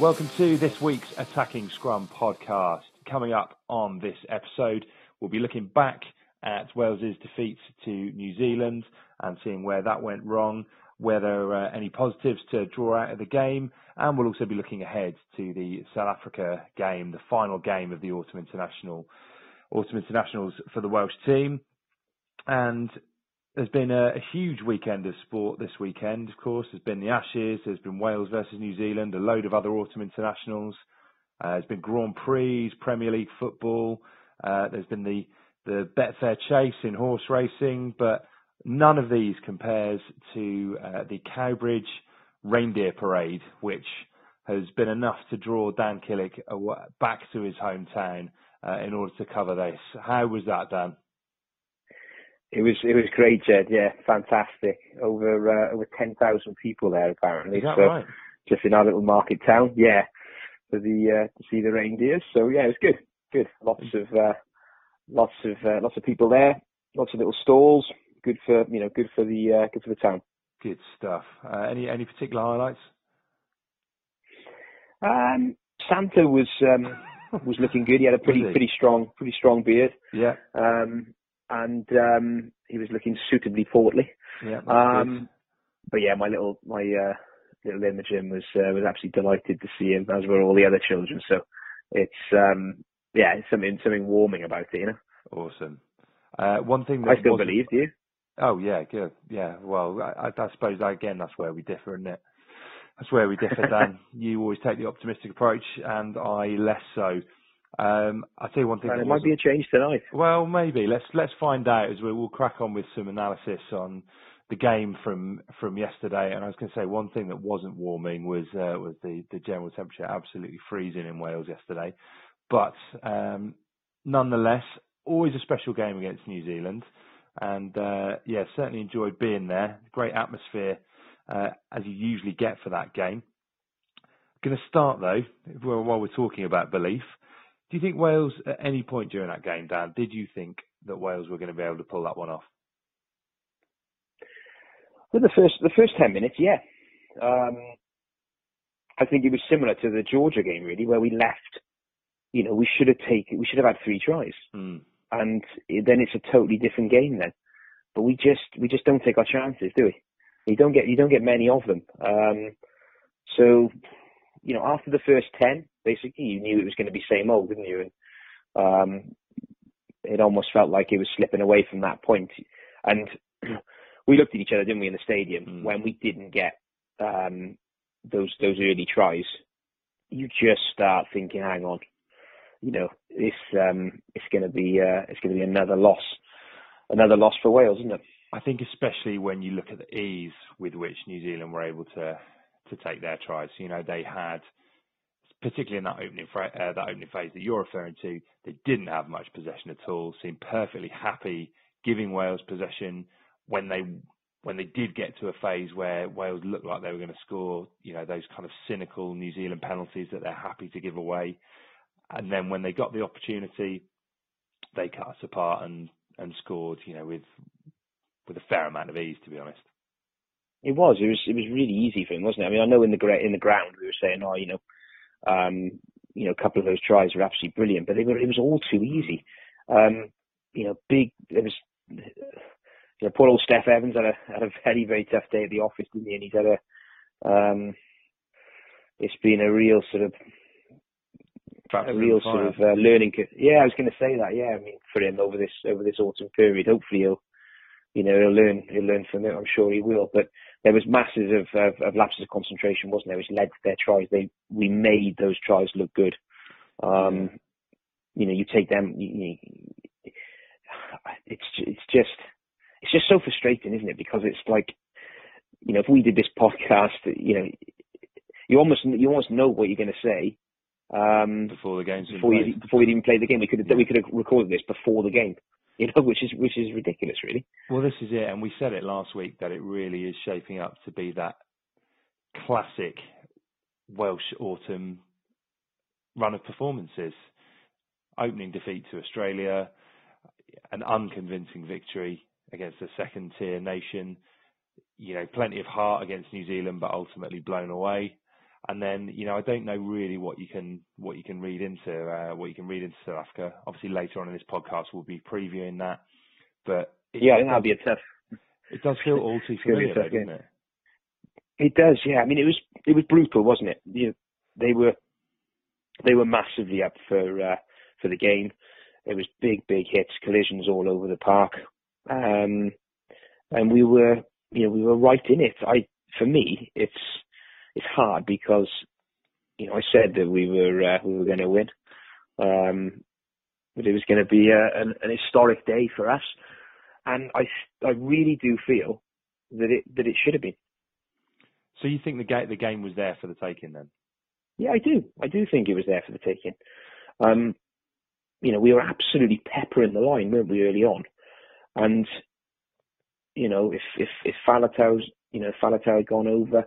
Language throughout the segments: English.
Welcome to this week's Attacking Scrum podcast. Coming up on this episode, we'll be looking back at Wales's defeat to New Zealand and seeing where that went wrong, whether uh, any positives to draw out of the game, and we'll also be looking ahead to the South Africa game, the final game of the Autumn International, Autumn Internationals for the Welsh team. And there's been a, a, huge weekend of sport this weekend, of course. There's been the Ashes, there's been Wales versus New Zealand, a load of other autumn internationals. Uh, there's been Grand Prix, Premier League football. Uh, there's been the, the Betfair Chase in horse racing, but none of these compares to uh, the Cowbridge Reindeer Parade, which has been enough to draw Dan Killick back to his hometown uh, in order to cover this. How was that, Dan? It was it was great, Jed. Yeah, fantastic. Over uh, over ten thousand people there apparently. So right? just in our little market town. Yeah, for the uh, to see the reindeers. So yeah, it was good. Good. Lots of uh, lots of uh, lots of people there. Lots of little stalls. Good for you know good for the uh, good for the town. Good stuff. Uh, any any particular highlights? Um, Santa was um, was looking good. He had a pretty pretty strong pretty strong beard. Yeah, Um, and um, he was looking suitably portly. yeah. Um, but yeah, my little my uh, little Imogen was uh, was absolutely delighted to see him, as were all the other children. So it's um, yeah, it's something something warming about it, you know. awesome. Uh, one thing that I still believe, do you? Oh yeah, good. Yeah. Well, I, I suppose again that's where we differ, isn't it? That's where we differ, Dan. you always take the optimistic approach, and I less so. Um, I'll tell you one thing. And it might be a change tonight. Well, maybe let's let's find out as we will crack on with some analysis on the game from from yesterday. And I was going to say one thing that wasn't warming was uh, was the the general temperature absolutely freezing in Wales yesterday. But um, nonetheless, always a special game against New Zealand, and uh, yeah, certainly enjoyed being there. Great atmosphere uh, as you usually get for that game. Going to start though, while we're talking about belief. Do you think Wales, at any point during that game, Dan, did you think that Wales were going to be able to pull that one off? Well, the first the first ten minutes, yeah. Um, I think it was similar to the Georgia game, really, where we left. You know, we should have taken, we should have had three tries, Hmm. and then it's a totally different game then. But we just we just don't take our chances, do we? You don't get you don't get many of them. Um, so, you know, after the first ten, basically, you knew it was going to be same old, didn't you? And um, it almost felt like it was slipping away from that point. And we looked at each other, didn't we, in the stadium Mm. when we didn't get um, those those early tries. You just start thinking, hang on, you know, this um, it's going to be uh, it's going to be another loss, another loss for Wales, isn't it? I think especially when you look at the ease with which New Zealand were able to to take their tries. You know, they had particularly in that opening uh, that opening phase that you're referring to, they didn't have much possession at all. Seemed perfectly happy giving Wales possession when they when they did get to a phase where Wales looked like they were going to score, you know, those kind of cynical New Zealand penalties that they're happy to give away. And then when they got the opportunity, they cut us apart and, and scored, you know, with with a fair amount of ease, to be honest. It was. It was. It was really easy for him, wasn't it? I mean, I know in the in the ground we were saying, oh, you know, um, you know, a couple of those tries were absolutely brilliant, but were. It was all too easy. Um, you know, big. It was you know, poor old Steff Evans had a had a very very tough day at the office, didn't he? And he's had a um, it's been a real sort of a real sort of uh, learning. Yeah, I was going to say that. Yeah, I mean, for him over this over this autumn period, hopefully he'll, you know, he'll learn he'll learn from it. I'm sure he will. But there was masses of, of, of lapses of concentration, wasn't there, which led to their tries. They we made those tries look good. Um, you know, you take them. You, you, it's it's just it's just so frustrating, isn't it? Because it's like, you know, if we did this podcast, you know, you almost you almost know what you're going to say um, before the game. Before you before you even play the game, we could have, we could have recorded this before the game. You know, which is which is ridiculous, really. Well, this is it, and we said it last week that it really is shaping up to be that classic Welsh autumn run of performances. Opening defeat to Australia, an unconvincing victory against a second tier nation. You know, plenty of heart against New Zealand, but ultimately blown away. And then, you know, I don't know really what you can what you can read into uh, what you can read into South Africa. Obviously, later on in this podcast, we'll be previewing that. But yeah, I think that'll be a tough. It does feel all too familiar, tough, doesn't it? It does, yeah. I mean, it was it was brutal, wasn't it? You know, they were they were massively up for uh, for the game. There was big, big hits, collisions all over the park. Um, and we were, you know, we were right in it. I, for me, it's, it's hard because, you know, I said that we were, uh, we were going to win. Um, but it was going to be a, an, an historic day for us. And I, I really do feel that it, that it should have been. So you think the game, the game was there for the taking then? Yeah, I do. I do think it was there for the taking. Um, you know, we were absolutely peppering the line, weren't we, early on? And you know, if if if Faletau's you know Faletau had gone over,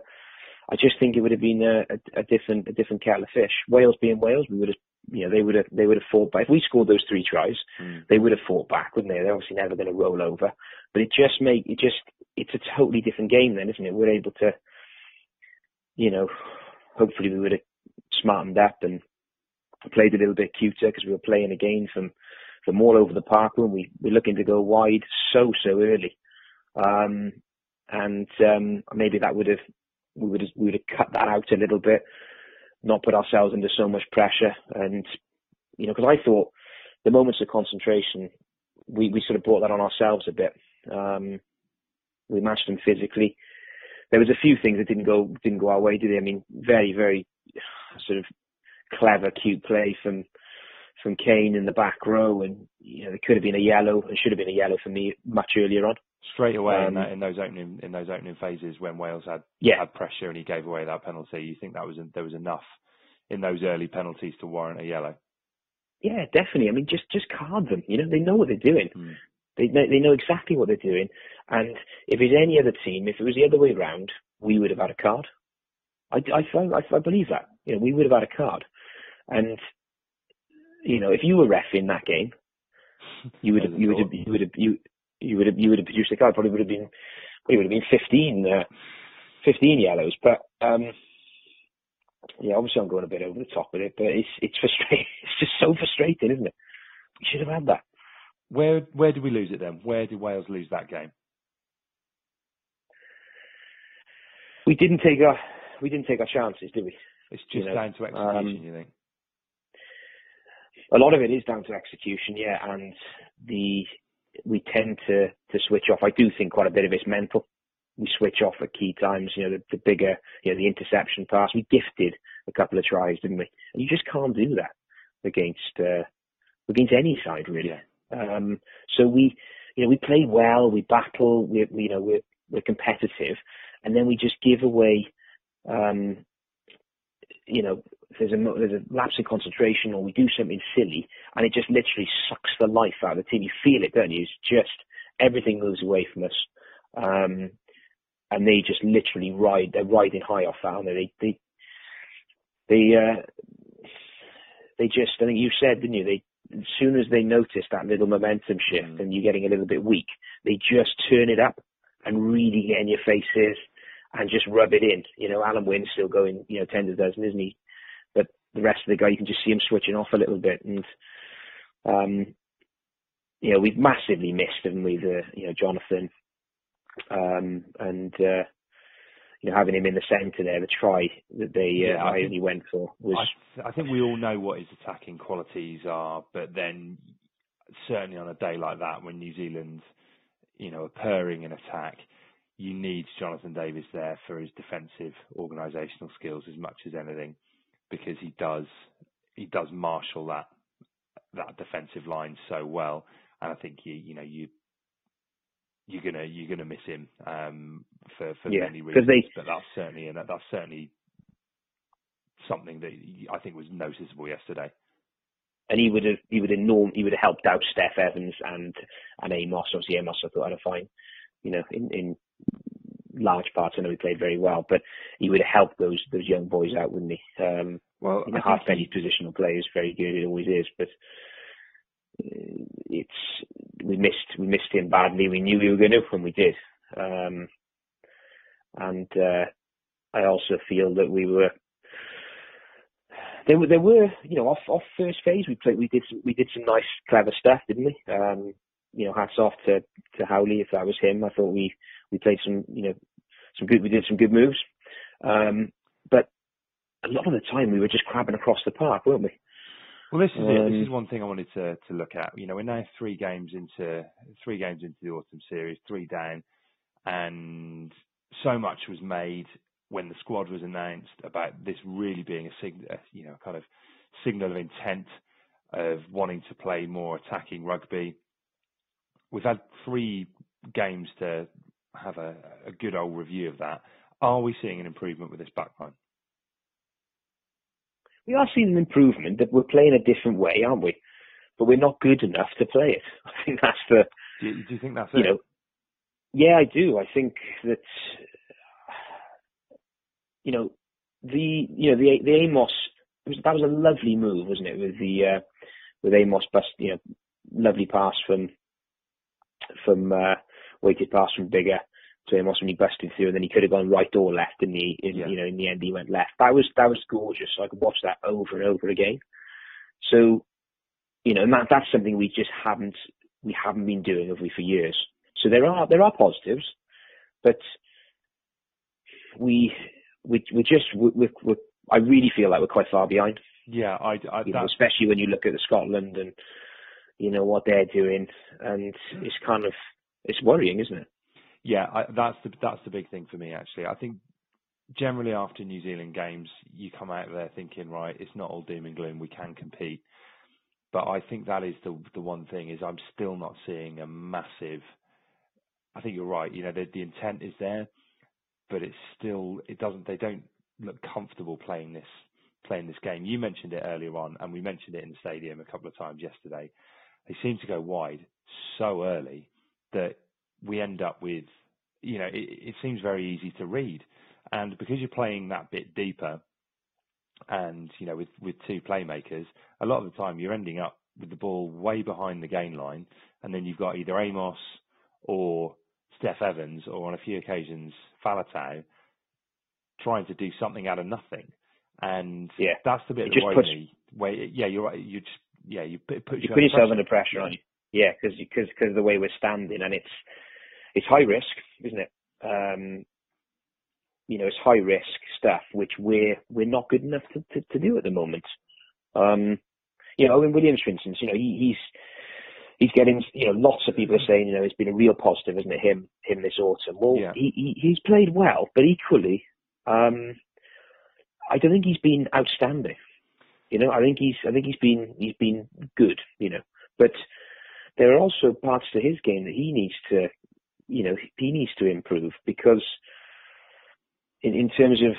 I just think it would have been a, a, a, different a different kettle of fish. Wales being Wales, we would have you know they would have they would have fought back. If we scored those three tries, mm. they would have fought back, wouldn't they? They're obviously never going to roll over. But it just make it just it's a totally different game then, isn't it? We're able to, you know, hopefully we would have smartened up and played a little bit cuter because we were playing again from from all over the park when we we're looking to go wide so so early, um, and um, maybe that would have we would have, we would have cut that out a little bit, not put ourselves under so much pressure, and you know because I thought the moments of concentration we we sort of brought that on ourselves a bit. Um, we matched them physically. There was a few things that didn't go didn't go our way, did they? I mean, very very sort of clever, cute play from from Cane in the back row, and you know it could have been a yellow. It should have been a yellow for me much earlier on. Straight away um, in, that, in, those opening in those opening phases when Wales had yeah. had pressure and he gave away that penalty, you think that was there was enough in those early penalties to warrant a yellow? Yeah, definitely. I mean, just just card them. You know, they know what they're doing. Mm. They know, they know exactly what they're doing. And if it's any other team, if it was the other way around, we would have had a card. I, I, I, I believe that. You know, we would have had a card. And you know, if you were ref in that game, you would have, you would have, you would have, you, you would have, you would have produced a card. Probably would have been, it would have been 15, uh, 15 yellows. But um, yeah, obviously I'm going a bit over the top with it, but it's it's frustrating. It's just so frustrating, isn't it? We should have had that. Where where did we lose it then? Where did Wales lose that game? We didn't take our we didn't take our chances, did we? It's just you know, down to execution, um, you think? a lot of it is down to execution, yeah, and the we tend to to switch off. I do think quite a bit of it's mental. We switch off at key times. You know, the, the bigger, you know, the interception pass. We gifted a couple of tries, didn't we? And you just can't do that against uh, against any side really. Um, so we, you know, we play well, we battle, we, we you know, we're, we're competitive, and then we just give away, um, you know, there's a there's a lapse in concentration or we do something silly and it just literally sucks the life out of the team. You feel it, don't you? It's just everything moves away from us. Um, and they just literally ride they're riding high off that, and they they they uh they just I think you said, didn't you, they as soon as they notice that little momentum shift Mm. and you're getting a little bit weak, they just turn it up and really get in your faces and just rub it in. You know, Alun Wyn's still going, you know, ten to dozen, isn't he? The rest of the guy, you can just see him switching off a little bit. And, um, you know, we've massively missed him with, uh, you know, Jonathan. Um, and, uh, you know, having him in the centre there, the try that they, Yeah, uh, I I think- only went for was, I, I think we all know what his attacking qualities are, but then certainly on a day like that when New Zealand, you know, are purring in attack, you need Jonathan Davies there for his defensive organisational skills as much as anything, because he does he does marshal that that defensive line so well, and I think you you know you you're gonna you're gonna miss him um, for for Yeah, many reasons, they- but that's certainly and that's certainly something that I think was noticeable yesterday. and he would have, he would have norm, he would have helped out Steff Evans and, and Amos. Obviously Amos I thought had a fine, you know, in, in large parts. I know he played very well, but he would have helped those, those young boys out, wouldn't he? Um, Well, you know, I think Halfpenny positional play is very good. It always is, but uh, it's we missed we missed him badly. We knew we were going to when we did, um, and uh, I also feel that we were. There were, there were, you know, off off first phase, we played, we did some, we did some nice, clever stuff, didn't we? Um, you know, hats off to to Howley if that was him. I thought we we played some, you know, some good, we did some good moves. Um, but a lot of the time we were just crabbing across the park, weren't we? Well, this is it. This Um, is one thing I wanted to to look at. You know, we're now three games into three games into the autumn series, three down, and so much was made when the squad was announced about this really being a sig- a, you know, kind of signal of intent of wanting to play more attacking rugby. We've had three games to have a, a good old review of that. Are we seeing an improvement with this backline? We are seeing an improvement that we're playing a different way, aren't we? But we're not good enough to play it. I think that's the, Do you, do you think that's you it? know, yeah, I do. I think that, you know, the, you know, the, the Amos, it was, that was a lovely move, wasn't it? With the, uh, with Amos bust, you know, lovely pass from, from, uh, weighted pass from Biggar to Amos when he busted through and then he could have gone right or left and he, in, Yeah. you know, in the end he went left. That was, that was gorgeous. I could watch that over and over again. So, you know, and that, that's something we just haven't, we haven't been doing, have we, for years. So there are, there are positives, but we, we, we just, we, we, I really feel like we're quite far behind, Yeah, I, I know, especially when you look at the Scotland and, you know, what they're doing. And it's kind of, it's worrying, isn't it? Yeah, I, that's the that's the big thing for me actually. I think generally after New Zealand games, you come out there thinking, right, it's not all doom and gloom. We can compete, but I think that is the the one thing is I'm still not seeing a massive. I think you're right. You know, the the intent is there, but it's still it doesn't. They don't look comfortable playing this playing this game. You mentioned it earlier on, and we mentioned it in the stadium a couple of times yesterday. They seem to go wide so early that we end up with, you know, it, it seems very easy to read. And because you're playing that bit deeper and, you know, with, with two playmakers, a lot of the time you're ending up with the ball way behind the gain line. And then you've got either Amos or Steff Evans or on a few occasions Faletau trying to do something out of nothing. And Yeah. that's the bit It that worries puts- me. Where, yeah, you're right. You just, yeah, you put, put you put yourself under pressure, aren't you? Yeah, because because because of the way we're standing, and it's it's high risk, isn't it? Um, you know, it's high risk stuff which we're we're not good enough to, to, to do at the moment. Um, you know, Owen Williams, for instance, you know, he, he's he's getting you know lots of people are saying you know it's been a real positive, isn't it? Him him this autumn. Well, Yeah. he, he he's played well, but equally, um, I don't think he's been outstanding. You know, I think he's I think he's been he's been good. You know, but there are also parts to his game that he needs to, you know, he needs to improve because in, in terms of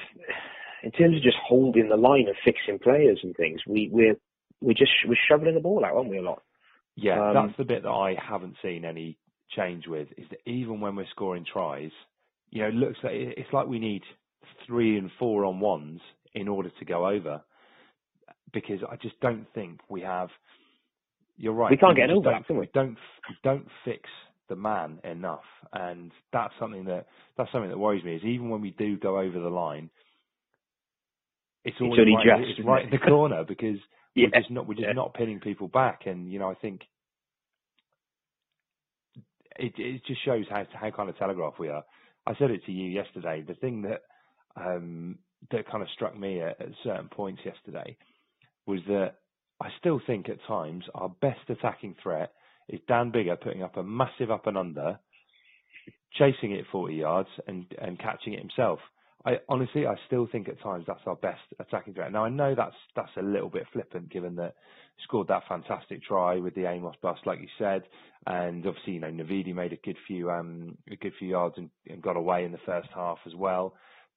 in terms of just holding the line and fixing players and things, we we're we're just we're shoveling the ball out, aren't we, a lot? Yeah, Um, that's the bit that I haven't seen any change with. Is that even when we're scoring tries, you know, it looks like it's like we need three and four on ones in order to go over. Because I just don't think we have. You're right. We can't get an just can we? Don't we don't fix the man enough, and that's something that that's something that worries me. Is even when we do go over the line, it's It's always only right, just, it's right it? in the corner because Yeah, we're just not we're just yeah. not pinning people back, and you know I think it it just shows how how kind of telegraph we are. I said it to you yesterday. The thing that um, that kind of struck me at, at certain points yesterday was that I still think at times our best attacking threat is Dan Biggar putting up a massive up and under, chasing it 40 yards and and catching it himself. I honestly, I still think at times that's our best attacking threat. Now I know that's that's a little bit flippant given that he scored that fantastic try with the Amos bust, like you said, and obviously you know Navidi made a good few um a good few yards and, and got away in the first half as well.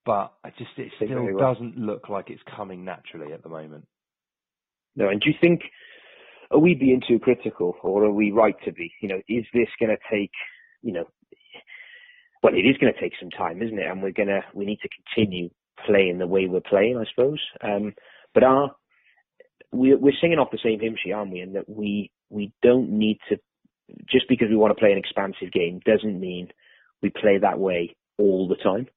But I just it still doesn't look like it's coming naturally at the moment. No, and do you think are we being too critical, or are we right to be? You know, is this going to take, you know, well, it is going to take some time, isn't it? And we're gonna we need to continue playing the way we're playing, I suppose. Um, but our we, we're singing off the same hymn sheet, aren't we? And that we we don't need to just because we want to play an expansive game doesn't mean we play that way all the time.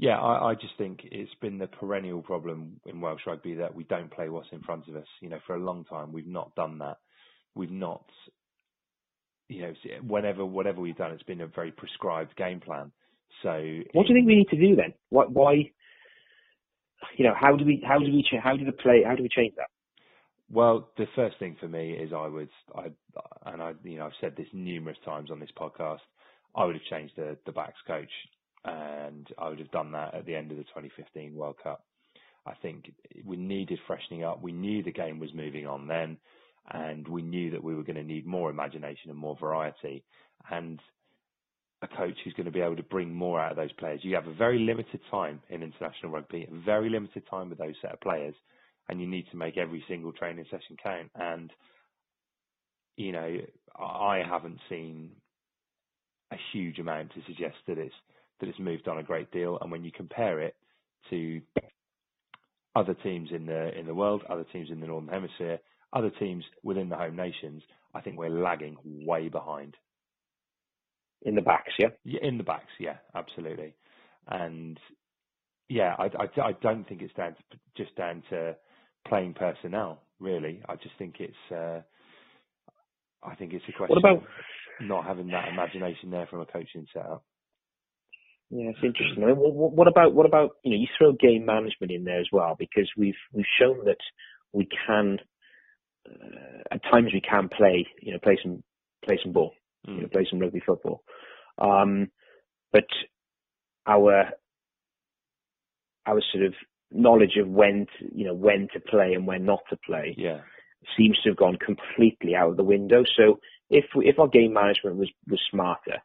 Yeah, I, I just think it's been the perennial problem in Welsh rugby that we don't play what's in front of us. You know, for a long time we've not done that. We've not, you know, whenever whatever we've done, it's been a very prescribed game plan. So What do you think we need to do then? Why, why you know, how do we how do we how do the play how do we change that? Well, the first thing for me is I would, I, and I, you know, I've said this numerous times on this podcast. I would have changed the the backs coach, and I would have done that at the end of the 2015 World Cup. I think we needed freshening up. We knew the game was moving on then, and we knew that we were going to need more imagination and more variety, and a coach who's going to be able to bring more out of those players. You have a very limited time in international rugby, a very limited time with those set of players, and you need to make every single training session count. And you know, I haven't seen a huge amount to suggest that it's that it's moved on a great deal. And when you compare it to other teams in the in the world, other teams in the northern hemisphere, other teams within the home nations, I think we're lagging way behind. In the backs, yeah. Yeah, in the backs, yeah, absolutely. And yeah, I, I, I don't think it's down to, just down to playing personnel, really. I just think it's uh, I think it's a question What about of not having that imagination there from a coaching setup. Yeah, it's interesting. I mean, what, what about what about you know you throw game management in there as well because we've we've shown that we can uh, at times we can play you know play some play some ball Mm. you know play some rugby football, um, but our our sort of knowledge of when to, you know when to play and when not to play Yeah, seems to have gone completely out of the window. So if we, if our game management was was smarter,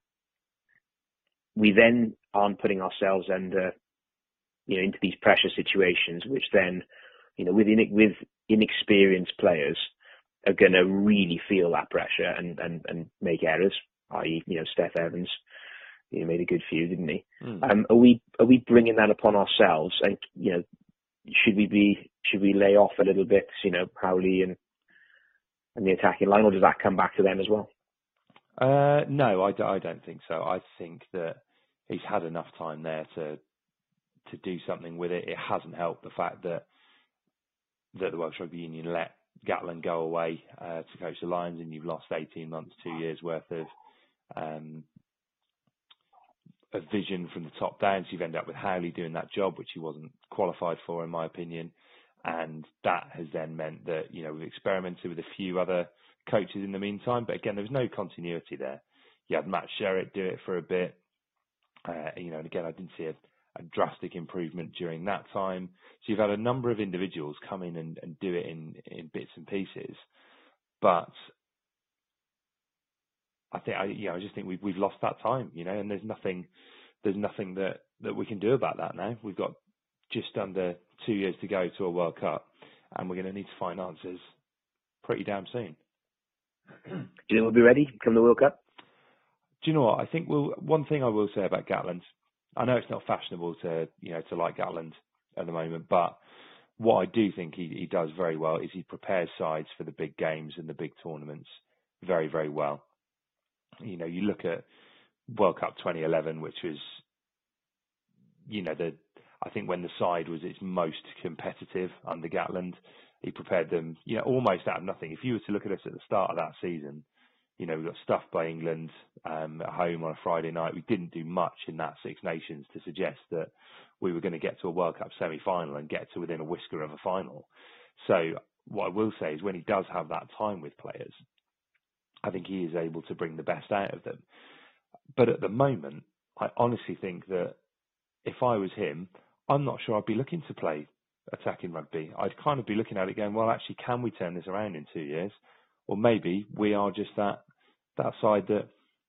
we then aren't putting ourselves under you know into these pressure situations, which then you know with in, with inexperienced players are going to really feel that pressure and and and make errors. I.e., you know, Steff Evans, he made a good few, didn't he? Mm. Um, are we are we bringing that upon ourselves? And you know, should we be should we lay off a little bit? You know, Howley and and the attacking line, or does that come back to them as well? Uh, no, I, d- I don't think so. I think that he's had enough time there to to do something with it. It hasn't helped the fact that that the Welsh Rugby Union let Gatland go away uh, to coach the Lions, and you've lost 18 months, two years worth of um, of vision from the top down. So you've ended up with Howley doing that job, which he wasn't qualified for, in my opinion. And that has then meant that you know we've experimented with a few other coaches in the meantime, but again, there was no continuity there. You had Matt Sherratt do it for a bit, uh, you know, and again, I didn't see a, a drastic improvement during that time. So you've had a number of individuals come in and, and do it in, in bits and pieces, but I think I you know I just think we've we've lost that time, you know, and there's nothing there's nothing that that we can do about that now. We've got just under two years to go to a World Cup, and we're going to need to find answers pretty damn soon. Do you think we'll be ready come the World Cup? Do you know what? I think we'll, one thing I will say about Gatland, I know it's not fashionable to you know to like Gatland at the moment, but what I do think he, he does very well is he prepares sides for the big games and the big tournaments very very well. You know, you look at World Cup 2011, which was you know the I think when the side was its most competitive under Gatland, he prepared them, you know, almost out of nothing. If you were to look at us at the start of that season, you know, we got stuffed by England um, at home on a Friday night. We didn't do much in that Six Nations to suggest that we were going to get to a World Cup semi-final and get to within a whisker of a final. So what I will say is when he does have that time with players, I think he is able to bring the best out of them. But at the moment, I honestly think that if I was him, I'm not sure I'd be looking to play attacking rugby. I'd kind of be looking at it going, well, actually, can we turn this around in two years? Or maybe we are just that that side that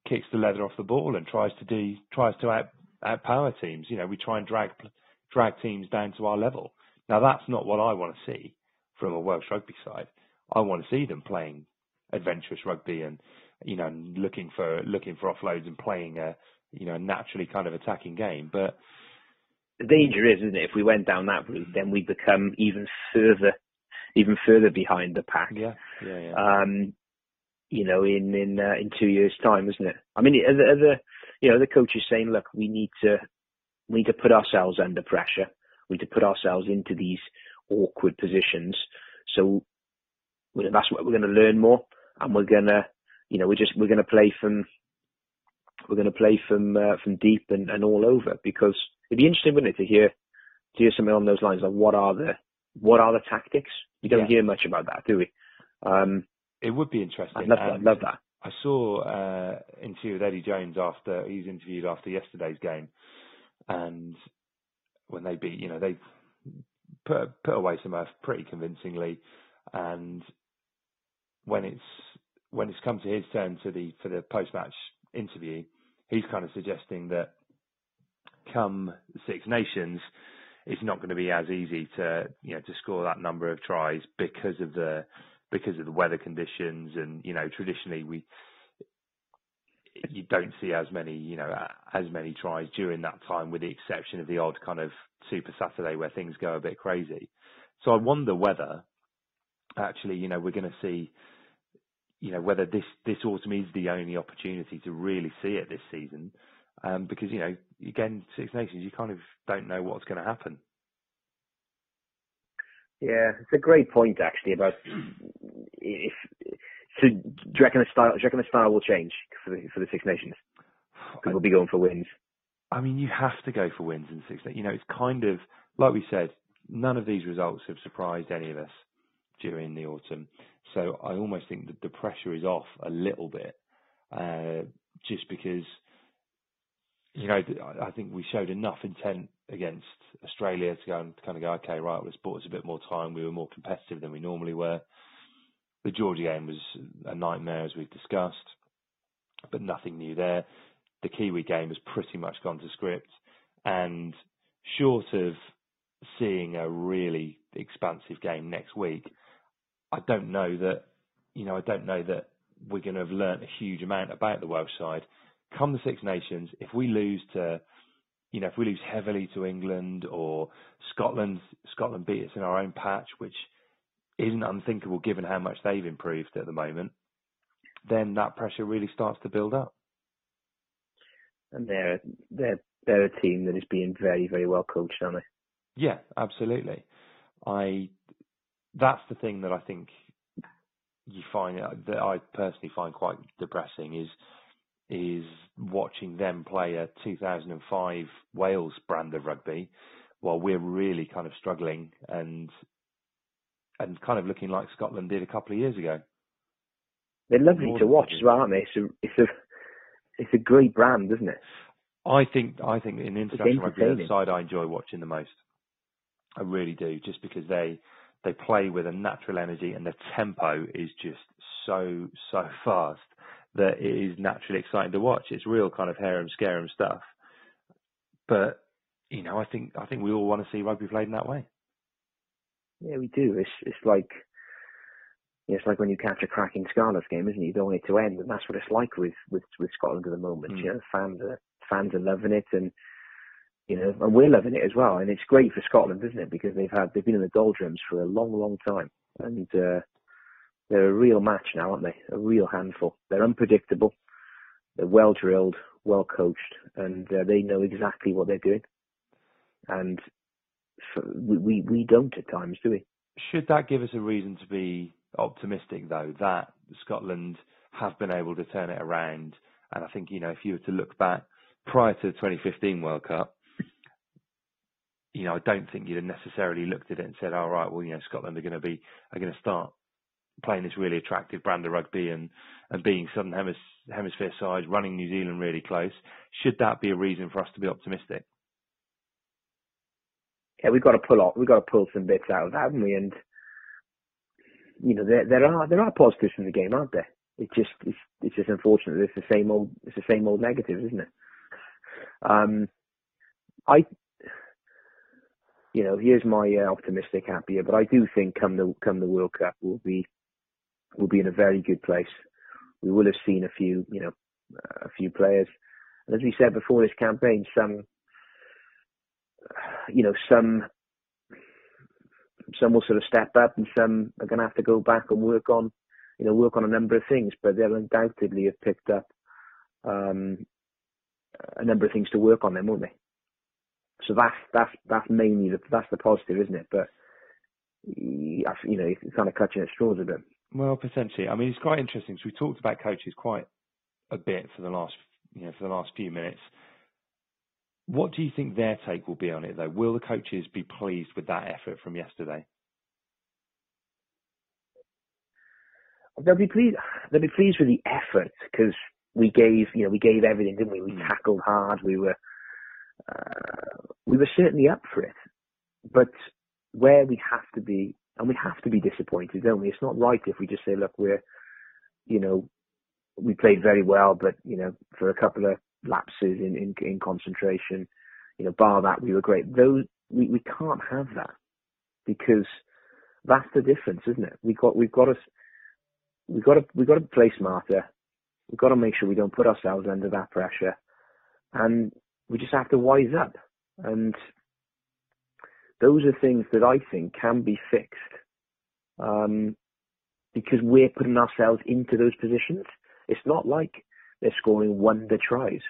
kicks the leather off the ball and tries to do tries to out outpower teams. You know, we try and drag drag teams down to our level. Now that's not what I want to see from a Welsh rugby side. I want to see them playing adventurous rugby and you know looking for looking for offloads and playing a you know naturally kind of attacking game. But the danger is, isn't it? If we went down that route, then we become even further, even further behind the pack. Yeah, yeah, yeah. Um, you know, in in uh, in two years' time, isn't it? I mean, are the, are the you know the coaches saying, look, we need to we need to put ourselves under pressure. We need to put ourselves into these awkward positions. So you know, that's what we're going to learn more, and we're gonna, you know, we're just we're going to play from we're going to play from uh, from deep and, and all over because it'd be interesting, wouldn't it, to hear to hear something along those lines like what are the what are the tactics? We don't yeah. hear much about that, do we? Um, it would be interesting. I'd love, that, love that. I saw uh, interview with Eddie Jones after he's interviewed after yesterday's game, and when they beat, you know, they put put away Samoa pretty convincingly, and when it's when it's come to his turn to the for the post match interview, he's kind of suggesting that come Six Nations, it's not going to be as easy to you know to score that number of tries because of the because of the weather conditions and you know traditionally we you don't see as many you know as many tries during that time with the exception of the odd kind of super Saturday where things go a bit crazy. So I wonder whether actually you know we're going to see you know whether this this autumn is the only opportunity to really see it this season, um, because you know again Six Nations you kind of don't know what's going to happen. Yeah, it's a great point actually about if so. Do you reckon the style? Do you reckon the style will change for the for the Six Nations? Because we'll be going for wins. I mean, you have to go for wins in Six Nations. You know, it's kind of like we said. None of these results have surprised any of us during the autumn. So I almost think that the pressure is off a little bit, uh, just because, you know, I think we showed enough intent against Australia to go and kind of go, okay, right, let's bought us a bit more time. We were more competitive than we normally were. The Georgia game was a nightmare, as we've discussed, but nothing new there. The Kiwi game has pretty much gone to script, and short of seeing a really expansive game next week, I don't know that, you know, I don't know that we're going to have learnt a huge amount about the Welsh side. Come the Six Nations, if we lose to, you know, if we lose heavily to England or Scotland, Scotland beat us in our own patch, which isn't unthinkable given how much they've improved at the moment, then that pressure really starts to build up. And they're they're they're a team that is being very very well coached, aren't they? Yeah, absolutely. I that's the thing that I think you find uh, that I personally find quite depressing is is watching them play a 2005 Wales brand of rugby while we're really kind of struggling and and kind of looking like Scotland did a couple of years ago. They're lovely to watch as well, aren't they? It's a it's a it's a great brand, isn't it? I think I think in international rugby, the side I enjoy watching the most. I really do, just because they they play with a natural energy and the tempo is just so so fast that it is naturally exciting to watch. It's real kind of harem scarum stuff. But you know, I think I think we all want to see rugby played in that way. Yeah, we do. It's it's like it's like when you catch a cracking Scarlets game, isn't it? You don't want it to end, and that's what it's like with with, with Scotland at the moment. Mm. You know, fans are fans are loving it, and you know, and we're loving it as well. And it's great for Scotland, isn't it? Because they've had they've been in the doldrums for a long, long time, and uh, they're a real match now, aren't they? A real handful. They're unpredictable. They're well drilled, well coached, and uh, they know exactly what they're doing. And we, we we don't at times, do we? Should that give us a reason to be optimistic, though, that Scotland have been able to turn it around? And I think you know, if you were to look back prior to the 2015 World Cup, you know, I don't think you'd have necessarily looked at it and said, "All oh, well, you know, Scotland are going to be are going to start playing this really attractive brand of rugby and and being Southern Hemis- Hemisphere sides, running New Zealand really close." Should that be a reason for us to be optimistic? yeah, we've got to pull off, we've got to pull some bits out of that, haven't we? And you know, there there are there are positives in the game, aren't there? It just it's, it's just unfortunate. It's the same old it's the same old negatives, isn't it? Um, I, you know, here's my uh, optimistic here, but I do think come the come the World Cup, we'll be we'll be in a very good place. We will have seen a few, you know, a few players, and as we said before this campaign, some you know, some some will sort of step up and some are going to have to go back and work on, you know, work on a number of things, but they'll undoubtedly have picked up um, a number of things to work on them, won't they? So that's that's that's mainly the that's the positive, isn't it? But you know, it's kind of clutching at straws a bit. Well, potentially. I mean, it's quite interesting. So we talked about coaches quite a bit for the last you know for the last few minutes. What do you think their take will be on it, though? Will the coaches be pleased with that effort from yesterday? They'll be pleased. They'll be pleased with the effort because we gave, you know, we gave everything, didn't we? We mm. tackled hard. We were, uh, we were certainly up for it. But where we have to be, and we have to be disappointed, don't we? It's not right if we just say, look, we're, you know, we played very well, but you know, for a couple of lapses in, in, in concentration. You know, bar that we were great. Those we, we can't have that because that's the difference, isn't it? We got we've got to we've got to we've got to play smarter. We've got to make sure we don't put ourselves under that pressure, and we just have to wise up. And those are things that I think can be fixed um, because we're putting ourselves into those positions. It's not like they're scoring wonder tries.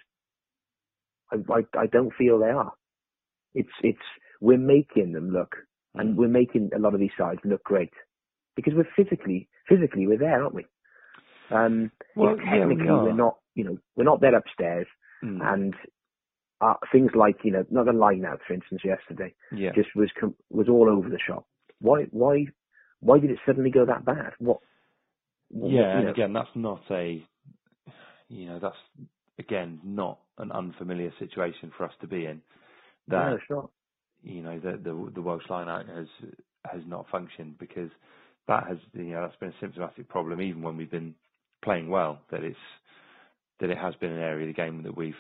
I, I, I don't feel they are. It's it's we're making them look, and we're making a lot of these sides look great because we're physically physically we're there, aren't we? Um, well, technically yeah, we are. not. You know, we're not there upstairs, mm. and uh, things like you know, not the line out, for instance, yesterday, yeah. just was com- was all over the shop. Why why why did it suddenly go that bad? What? what yeah, and know? again, that's not a you know, that's again not an unfamiliar situation for us to be in. That no, sure. you know the the the Welsh line out has has not functioned because that has you know that's been a symptomatic problem even when we've been playing well that it's that it has been an area of the game that we've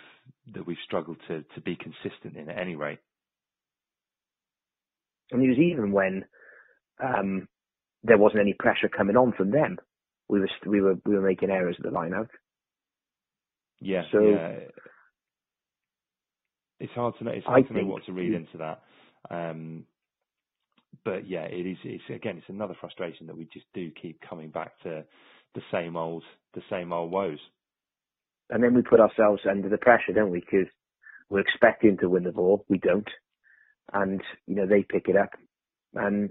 that we've struggled to to be consistent in at any rate. And it was even when um, there wasn't any pressure coming on from them, we were we were we were making errors at the line out. Yeah. So yeah. it's hard to know. It's hard I to know what to read into that. Um, but yeah, it is. It's again, it's another frustration that we just do keep coming back to the same old, the same old woes. And then we put ourselves under the pressure, don't we? Because we're expecting to win the ball, we don't, and you know they pick it up, and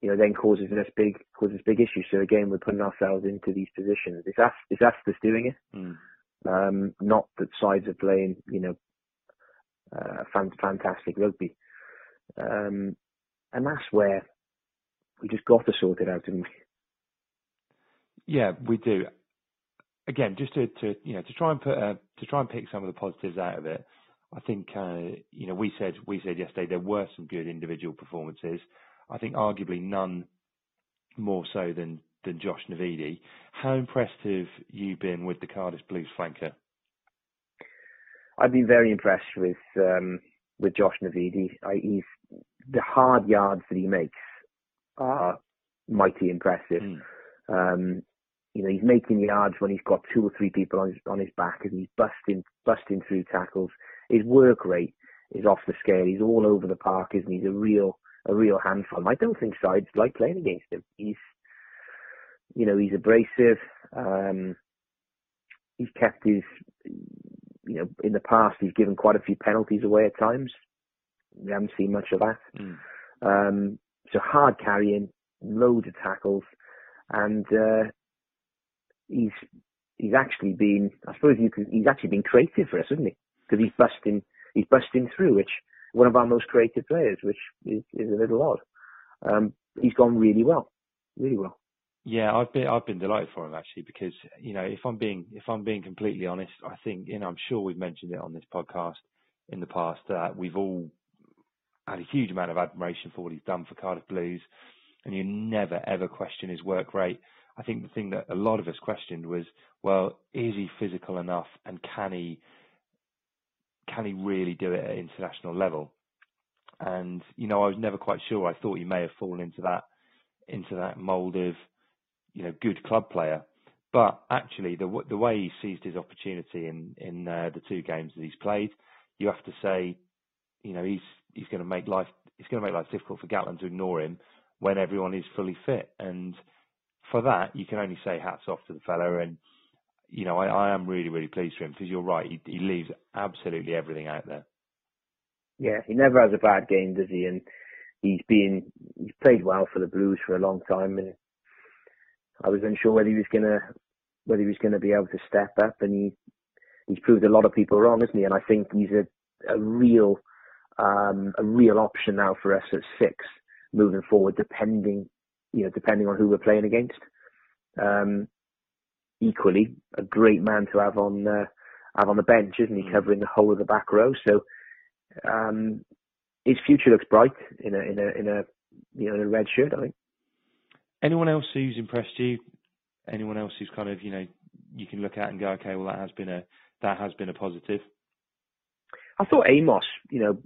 you know then causes us big causes big issues. So again, we're putting ourselves into these positions. It's us, it's us that's doing it. Mm. Um, not that sides are playing, you know, uh, fan- fantastic rugby. Um, and that's where we just got to sort it out, didn't we? Yeah, we do. Again, just to, to you know to try and put uh, to try and pick some of the positives out of it. I think uh, you know we said we said yesterday there were some good individual performances. I think arguably none more so than than Josh Navidi. How impressed have you been with the Cardiff Blues flanker? I've been very impressed with um, with Josh Navidi. I, he's the hard yards that he makes are mighty impressive. Mm. Um, you know, he's making yards when he's got two or three people on his on his back, and he's busting busting through tackles. His work rate is off the scale. He's all over the park, isn't he? He's a real a real handful. I don't think sides like playing against him. He's you know he's abrasive. Um, he's kept his you know in the past he's given quite a few penalties away at times. We haven't seen much of that. Mm. Um, so hard carrying, loads of tackles, and uh, he's he's actually been, I suppose you could, he's actually been creative for us, hasn't he? Because he's busting, he's busting through, which one of our most creative players, which is, is a little odd. Um, he's gone really well, really well. Yeah, I've been I've been delighted for him actually because you know if I'm being if I'm being completely honest, I think you know I'm sure we've mentioned it on this podcast in the past that we've all had a huge amount of admiration for what he's done for Cardiff Blues, and you never ever question his work rate. I think the thing that a lot of us questioned was, well, is he physical enough, and can he can he really do it at international level? And you know, I was never quite sure. I thought he may have fallen into that into that mould of you know good club player, but actually the the way he seized his opportunity in in uh, the two games that he's played, you have to say, you know, he's he's going to make life it's going to make life difficult for Gatland to ignore him when everyone is fully fit and for that, you can only say hats off to the fella. And you know, I, I am really, really pleased for him because you're right. He, he leaves absolutely everything out there. Yeah, he never has a bad game, does he? And he's been he's played well for the Blues for a long time, and I was unsure whether he was gonna whether he was gonna be able to step up, and he he's proved a lot of people wrong, isn't he? And I think he's a a real um, a real option now for us at six moving forward, depending you know, depending on who we're playing against. Um, equally, a great man to have on uh, have on the bench, isn't he, mm. covering the whole of the back row? So um, his future looks bright in a in a in a you know in a red shirt. I think. Anyone else who's impressed you? Anyone else who's kind of you know you can look at and go, okay, well that has been a that has been a positive. I thought Amos, you know,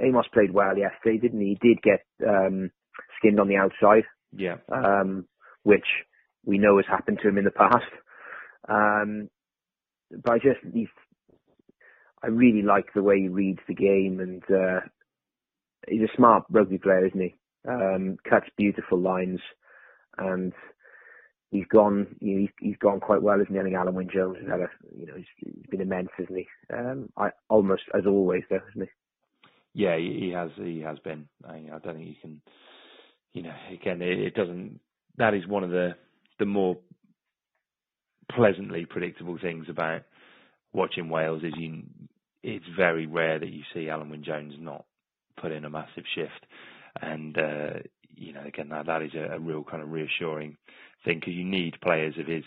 Amos played well yesterday, didn't he? He did get um, skinned on the outside. Yeah. Um, which we know has happened to him in the past. Um, but I just, he's, I really like the way he reads the game and, uh, he's a smart rugby player, isn't he? Um, cuts beautiful lines and he's gone, you know, he's, he's gone quite well, isn't he? I think Alun Wyn Jones has had a, you know, he's, he's been immense, isn't he? Um, I, almost as always though, isn't he? Yeah, he has, he has been. I, I don't think you can, you know, again, it, it doesn't. That is one of the the more pleasantly predictable things about watching Wales is you. It's very rare that you see Alun Wyn Jones not put in a massive shift, and uh, you know, again, that that is a, a real kind of reassuring thing because you need players of his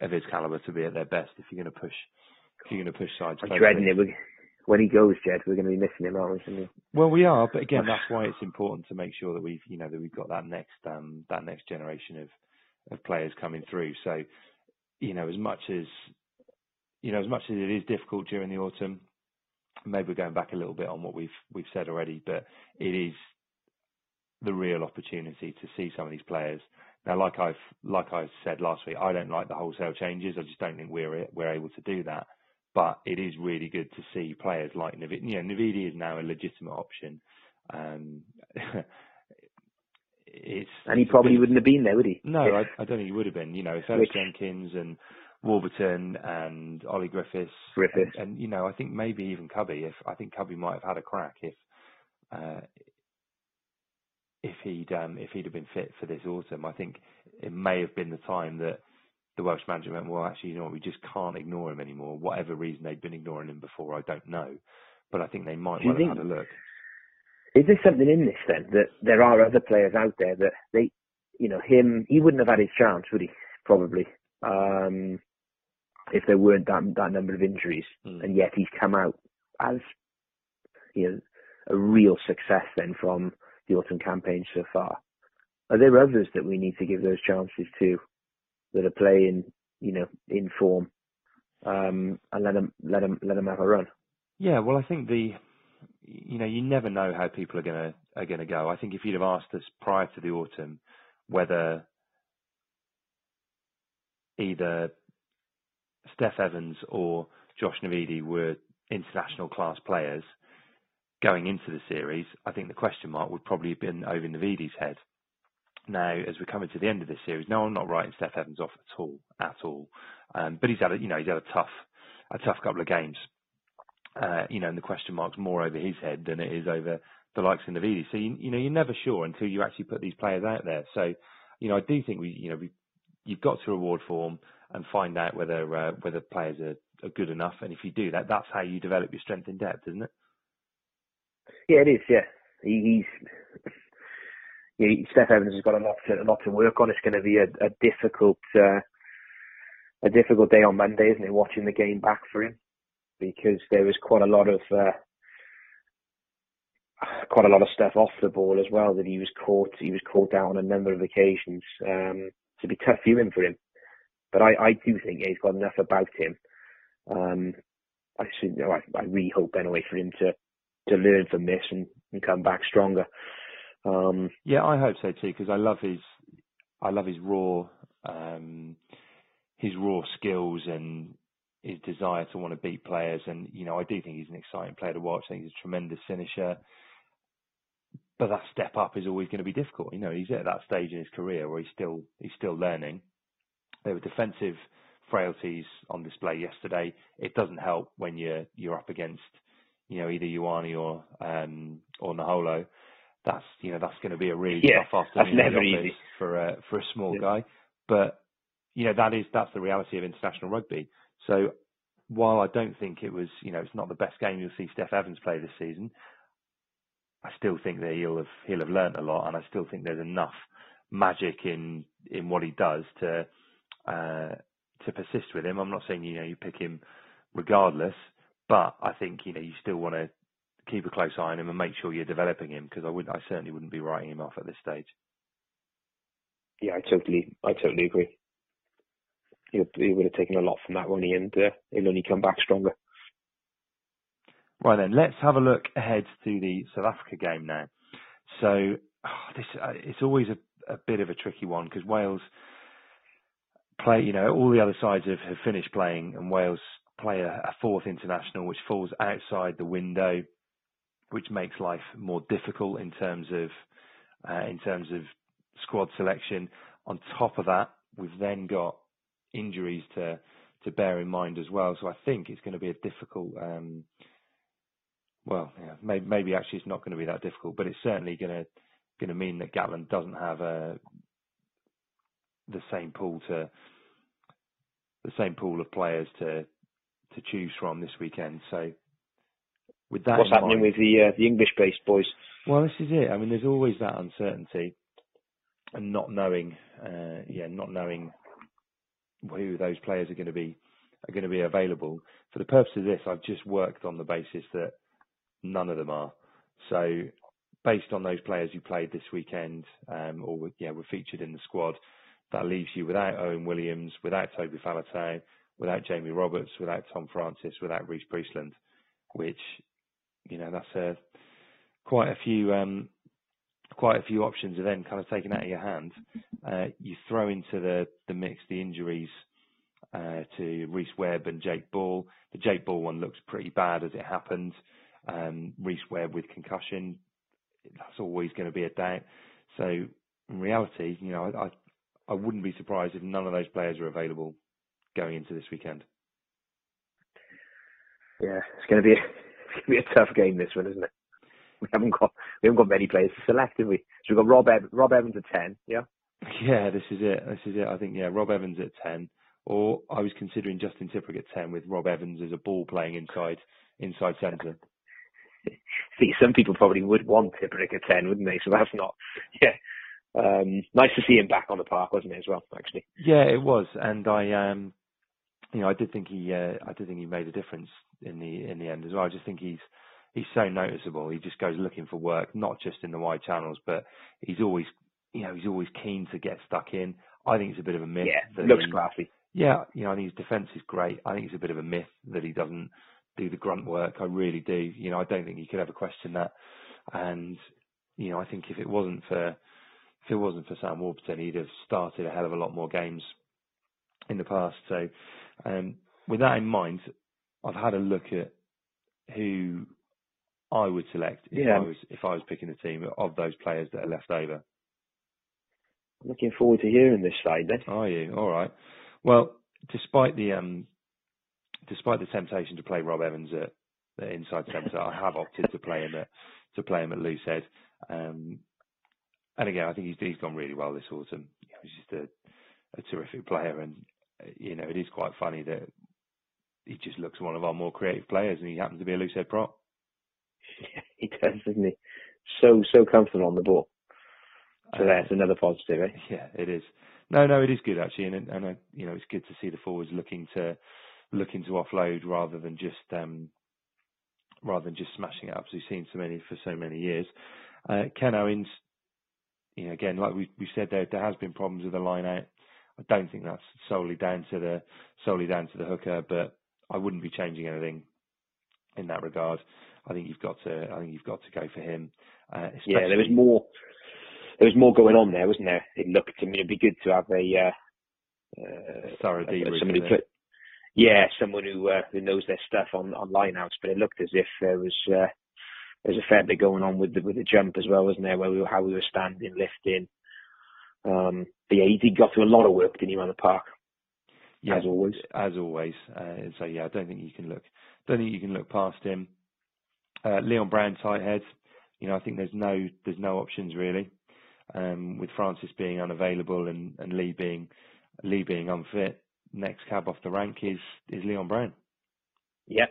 of his caliber to be at their best if you're going to push if you're going to push sides. I'm dreading it when he goes, Jed, we're going to be missing him, aren't we? Well, we are, but again, that's why it's important to make sure that we've, you know, that we've got that next, um, that next generation of, of players coming through. So, you know, as much as, you know, as much as it is difficult during the autumn, maybe we're going back a little bit on what we've we've said already, but it is the real opportunity to see some of these players. Now, like I've like I said last week, I don't like the wholesale changes. I just don't think we're we're able to do that but it is really good to see players like Navidi. You know, Navidi is now a legitimate option. Um, it's and he probably wouldn't have been there, would he? No, I, I, don't think he would have been. You know, if Ellis Jenkins and Warburton and Ollie Griffiths, Griffiths, and, and, you know, I think maybe even Cubby. If I think Cubby might have had a crack if uh, if he'd um, if he'd have been fit for this autumn. I think it may have been the time that the Welsh manager went, well, actually, you know, we just can't ignore him anymore. Whatever reason they'd been ignoring him before, I don't know. But I think they might well have had a look. Is there something in this then that there are other players out there that they, you know, him, he wouldn't have had his chance, would he? Probably. Um, if there weren't that that number of injuries, mm. and yet he's come out as, you know, a real success then from the autumn campaign so far. Are there others that we need to give those chances to? That are playing, you know, in form, um, and let them let them let them have a run. Yeah, well, I think the you know you never know how people are gonna are gonna go. I think if you'd have asked us prior to the autumn whether either Steff Evans or Josh Navidi were international class players going into the series, I think the question mark would probably have been over Navidi's head. Now, as we're coming to the end of this series, no, I'm not writing Steff Evans off at all, at all. Um, but he's had a, you know, he's had a tough, a tough couple of games. Uh, you know, and the question mark's more over his head than it is over the likes of Navidi. So you, you know, you're never sure until you actually put these players out there. So, you know, I do think we, you know, we, you've got to reward form and find out whether uh, whether players are, are good enough. And if you do that, that's how you develop your strength in depth, isn't it? Yeah, it is. Yeah, he, he's. Yeah, Steff Evans has got a lot to a lot to work on. It's going to be a, a difficult uh, a difficult day on Monday, isn't it? Watching the game back for him because there was quite a lot of uh, quite a lot of stuff off the ball as well that he was caught. He was caught out on a number of occasions. Um, to be tough viewing for him, but I, I do think he's got enough about him. Um, I, you know, I, I really hope anyway for him to to learn from this and, and come back stronger. Um, yeah, I hope so too because I love his I love his raw um, his raw skills and his desire to want to beat players. And you know, I do think he's an exciting player to watch. I think he's a tremendous finisher. But that step up is always going to be difficult. You know, he's at that stage in his career where he's still he's still learning. There were defensive frailties on display yesterday. It doesn't help when you're you're up against you know either Ioane or um, or Naholo. That's you know that's going to be a really yeah, tough afternoon that's never easy. for a for a small yeah. guy. But you know that is that's the reality of international rugby. So while I don't think it was you know it's not the best game you'll see Steff Evans play this season, I still think that he'll have he'll have learnt a lot, and I still think there's enough magic in in what he does to uh, to persist with him. I'm not saying you know you pick him regardless, but I think you know you still want to keep a close eye on him and make sure you're developing him because I would I certainly wouldn't be writing him off at this stage. Yeah, I totally I totally agree. He, he would have taken a lot from that, one. And uh, he'll only come back stronger. Right then, let's have a look ahead to the South Africa game now. So oh, this uh, it's always a, a bit of a tricky one because Wales play, you know, all the other sides have, have finished playing, and Wales play a, a fourth international, which falls outside the window, which makes life more difficult in terms of uh, in terms of squad selection. On top of that, we've then got injuries to to bear in mind as well. So I think it's going to be a difficult. Um, well, yeah, maybe, maybe actually it's not going to be that difficult, but it's certainly going to going to mean that Gatland doesn't have a the same pool to the same pool of players to to choose from this weekend. So with that, what's happening mind, with the uh, the English-based boys? Well, this is it. I mean, there's always that uncertainty and not knowing, uh, yeah, not knowing who those players are going to be are going to be available. For the purpose of this, I've just worked on the basis that none of them are. So, based on those players who played this weekend, um, or yeah, were featured in the squad, that leaves you without Owen Williams, without Toby Faletau, without Jamie Roberts, without Tom Francis, without Rhys Priestland, which you know that's a quite a few um, quite a few options are then kind of taken out of your hand. Uh, you throw into the the mix the injuries uh, to Rhys Webb and Jake Ball. The Jake Ball one looks pretty bad as it happened. Um, Rhys Webb with concussion, that's always going to be a doubt. So in reality, you know, I I wouldn't be surprised if none of those players are available going into this weekend. Yeah, it's going to be going to be a tough game this one, isn't it? We haven't got we haven't got many players to select, have we? So we've got Rob Ev- Rob Evans at ten, yeah. Yeah, this is it. This is it. I think yeah, Rob Evans at ten, or I was considering Justin Tipuric at ten with Rob Evans as a ball playing inside inside centre. See, some people probably would want Tipuric at ten, wouldn't they? So that's not, yeah. Um, nice to see him back on the park, wasn't it, as well? Actually. Yeah, it was, and I, um, you know, I did think he, uh, I did think he made a difference in the in the end as well. I just think he's he's so noticeable. He just goes looking for work, not just in the wide channels, but he's always, you know, he's always keen to get stuck in. I think it's a bit of a myth. Yeah, that looks he, classy. Yeah, you know, I think his defence is great. I think it's a bit of a myth that he doesn't do the grunt work. I really do. You know, I don't think you could ever question that. And you know, I think if it wasn't for if it wasn't for Sam Warburton, he'd have started a hell of a lot more games in the past. So, um, with that in mind, I've had a look at who I would select if Yeah. I was if I was picking a team of those players that are left over. Looking forward to hearing this side then. Are you all right? Well, despite the um, despite the temptation to play Rob Evans at the inside centre, I have opted to play him at to play him at loose head. Um, and again, I think he's he's gone really well this autumn. He's just a, a terrific player, and you know it is quite funny that he just looks one of our more creative players, and he happens to be a loose head prop. he does, doesn't he? So so comfortable on the ball. So Uh, that's another positive, eh? Yeah, it is. No, no, it is good actually, and and uh, you know it's good to see the forwards looking to looking to offload rather than just um rather than just smashing it up. as we've seen so many for so many years. Uh, Ken Owens, you know, again, like we we said, there there has been problems with the line out. I don't think that's solely down to the solely down to the hooker, but I wouldn't be changing anything in that regard. I think you've got to I think you've got to go for him. Uh, Yeah, there was more. There was more going on there, wasn't there? It looked to me it'd be good to have a uh, uh, thorough uh, debrief somebody who put, yeah, someone who uh, who knows their stuff on on lineouts. But it looked as if there was uh, there was a fair bit going on with the with the jump as well, wasn't there? Where we were, how we were standing, lifting. Um, but yeah, he did got through a lot of work, didn't he, around the park? Yeah, as always. As always. Uh, so yeah, I don't think you can look. Don't think you can look past him. Uh, Leon Brown tight head. You know, I think there's no there's no options really. Um, with Francis being unavailable and, and Lee being Lee being unfit, next cab off the rank is is Leon Brown. Yeah,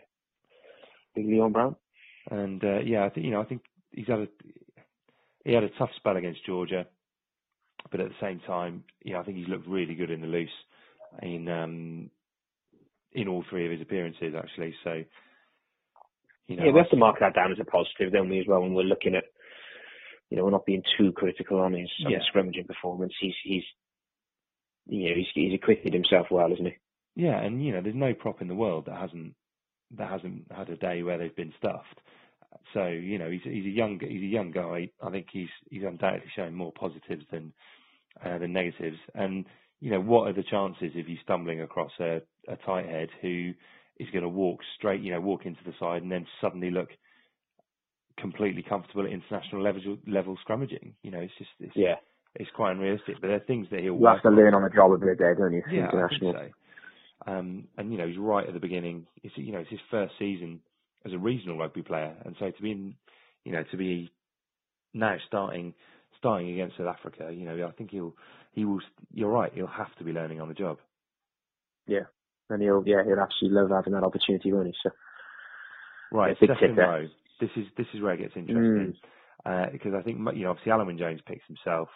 big Leon Brown. And uh, yeah, I think you know I think he's had a he had a tough spell against Georgia, but at the same time, you know I think he's looked really good in the loose in um, in all three of his appearances actually. So you know, yeah, we have to mark that down as a positive, don't we, as well, when we're looking at, you know, we're not being too critical on his, on Yeah. his scrummaging performance. He's, he's, you know, he's, he's acquitted himself well, isn't he? Yeah, and you know, there's no prop in the world that hasn't that hasn't had a day where they've been stuffed. So you know, he's he's a young he's a young guy. I think he's he's undoubtedly showing more positives than uh, than negatives. And you know, what are the chances of you stumbling across a, a tight head who is going to walk straight, you know, walk into the side and then suddenly look completely comfortable at international level level scrummaging? You know, it's just it's, Yeah. it's quite unrealistic. But there are things that he'll You have to learn on the job a bit there, don't you? Yeah, international. I think so. Um, and you know, he's right at the beginning. It's you know, it's his first season as a regional rugby player, and so to be, in, you know, to be now starting starting against South Africa, you know, I think he'll he will. You're right. He'll have to be learning on the job. Yeah. And he'll, yeah, he'll absolutely love having that opportunity, won't he? So, Right, Yeah, second row. This is this is where it gets interesting Mm. uh, because I think you know obviously Alun Jones picks himself.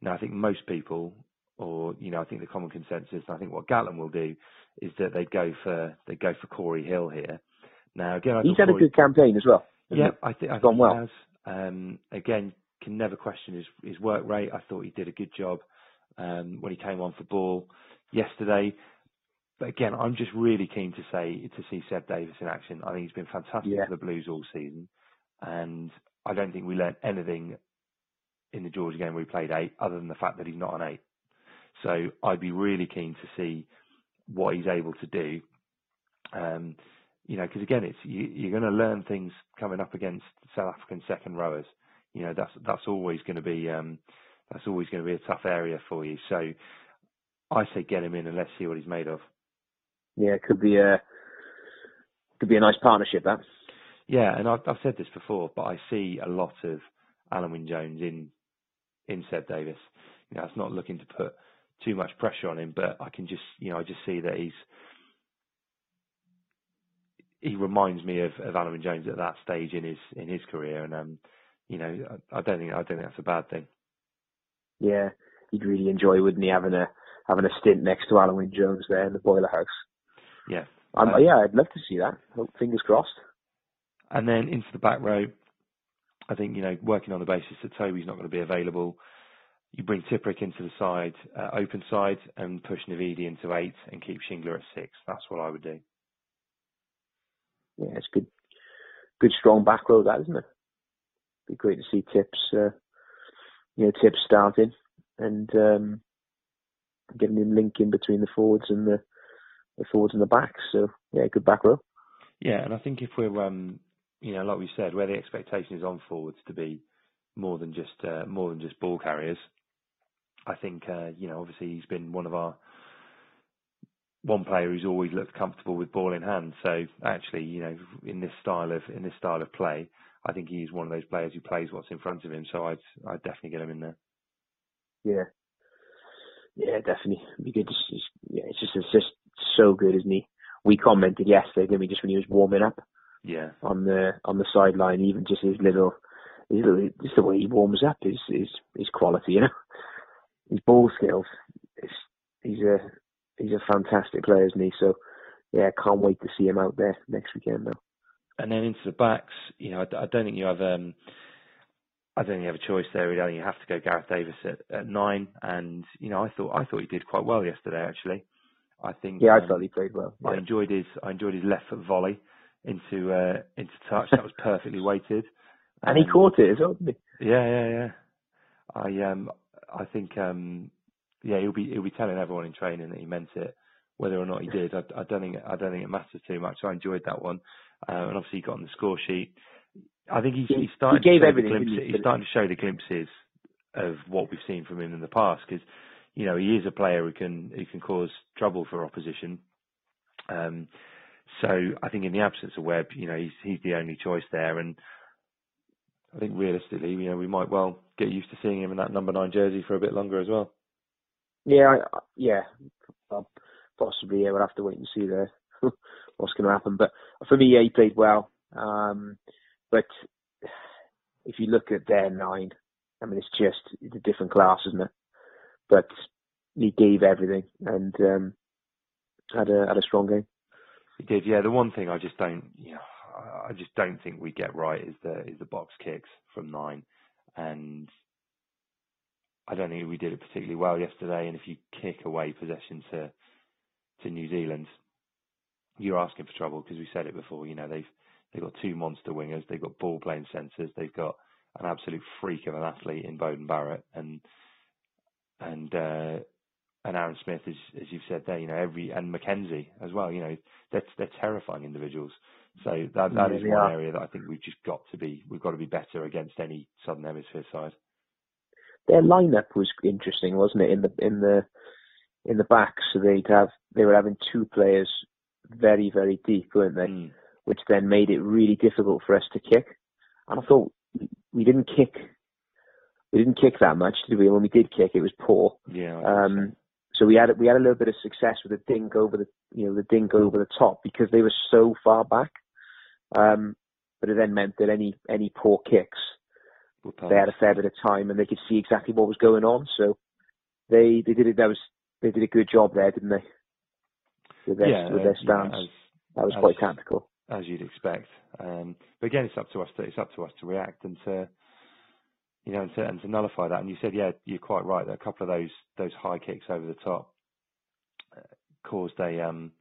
Now I think most people, or you know, I think the common consensus, and I think what Gatland will do, is that they go for they go for Cory Hill here. Now again, I he's had a good campaign as well. Yeah, he? I think I think Gone he well. has. Um, again, can never question his his work rate. I thought he did a good job um, when he came on for ball yesterday. But again, I'm just really keen to say to see Seb Davies in action. I think he's been fantastic Yeah. for the Blues all season, and I don't think we learned anything in the Georgia game where he played eight, other than the fact that he's not an eight. So I'd be really keen to see what he's able to do. Um, you know, because again, it's you, you're going to learn things coming up against South African second rowers. You know, that's that's always going to be um, that's always going to be a tough area for you. So I say get him in and let's see what he's made of. Yeah, it could be a, could be a nice partnership, that. Yeah, and I've, I've said this before, but I see a lot of Alun Wyn Jones in in Seb Davies. You know, it's not looking to put too much pressure on him, but I can just you know I just see that he's he reminds me of, of Alun Jones at that stage in his in his career, and um, you know I, I don't think I don't think that's a bad thing. Yeah, he'd really enjoy, wouldn't he, having a having a stint next to Alun Wyn Jones there in the boiler house. Yeah, Um, Um, yeah, I'd love to see that. Fingers crossed. And then into the back row, I think, you know, working on the basis that Toby's not going to be available, you bring Tipuric into the side, uh, open side, and push Navidi into eight and keep Shingler at six. That's what I would do. Yeah, it's good, good strong back row, that isn't it? Be great to see Tips, uh, you know, Tips starting and um, getting him linking between the forwards and the the forwards and the backs. So yeah, good back row. Yeah, and I think if we're, um, you know, like we said, where the expectation is on forwards to be more than just uh, more than just ball carriers, I think uh, you know obviously he's been one of our one player who's always looked comfortable with ball in hand. So actually, you know, in this style of in this style of play, I think he's one of those players who plays what's in front of him. So I'd I'd definitely get him in there. Yeah, yeah, definitely. Be good. To, see. yeah, it's just it's just so good, isn't he? We commented yesterday, didn't we? Just when he was warming up. Yeah. On the on the sideline, even just his little, his little, just the way he warms up is is is quality, you know his ball skills. It's, he's a he's a fantastic player, isn't he? So yeah, can't wait to see him out there next weekend though. And then into the backs, you know, I, I don't think you have um, I don't think you have a choice there. Really. I think you have to go Gareth Davies at, at nine, and you know, I thought I thought he did quite well yesterday. Actually, I think. Yeah, um, I thought he played well. Yeah. I enjoyed his I enjoyed his left foot volley into uh, into touch. That was perfectly weighted. and he caught it as well. Yeah, yeah, yeah. I um I think um yeah, he'll be he'll be telling everyone in training that he meant it. Whether or not he did, I, I don't think I don't think it matters too much. I enjoyed that one, uh, and obviously he got on the score sheet. I think he's, he's starting he gave to show everything, the glimpses. He? He's starting to show the glimpses of what we've seen from him in the past because you know he is a player who can who can cause trouble for opposition. Um, so I think in the absence of Webb, you know he's he's the only choice there, and I think realistically, you know we might well get used to seeing him in that number nine jersey for a bit longer as well. Yeah, I, yeah, possibly. Yeah, we'll have to wait and see there what's going to happen. But for me, yeah, he played well. Um, but if you look at their nine, I mean, it's just it's a different class, isn't it? But he gave everything and um, had a had a strong game. He did, yeah. The one thing I just don't, you know, I just don't think we get right is the is the box kicks from nine, and I don't think we did it particularly well yesterday. And if you kick away possession to to New Zealand, you're asking for trouble because we said it before. You know they've they've got two monster wingers, they've got ball playing centres, they've got an absolute freak of an athlete in Beauden Barrett, and and uh, and Aaron Smith, as as you've said there, you know every and McKenzie as well. You know they're they're terrifying individuals. So that that yeah, is one are. area that I think we've just got to be we've got to be better against any Southern Hemisphere side their lineup was interesting, wasn't it? In the in the in the back, so they'd have they were having two players very very deep, weren't they? Mm. Which then made it really difficult for us to kick. And I thought we didn't kick we didn't kick that much, did we? When we did kick, it was poor. Yeah. Um, so we had we had a little bit of success with the dink over the you know the dink over the top because they were so far back. Um, but it then meant that any any poor kicks they had a fair bit of time and they could see exactly what was going on. So they they did it. That was they did a good job there, didn't they? With their, yeah, with their stance, as, that was as, quite tactical. As you'd expect. Um, but again, it's up to us to it's up to us to react and to you know and to, and to nullify that. And you said, yeah, you're quite right. That a couple of those those high kicks over the top uh, caused a um,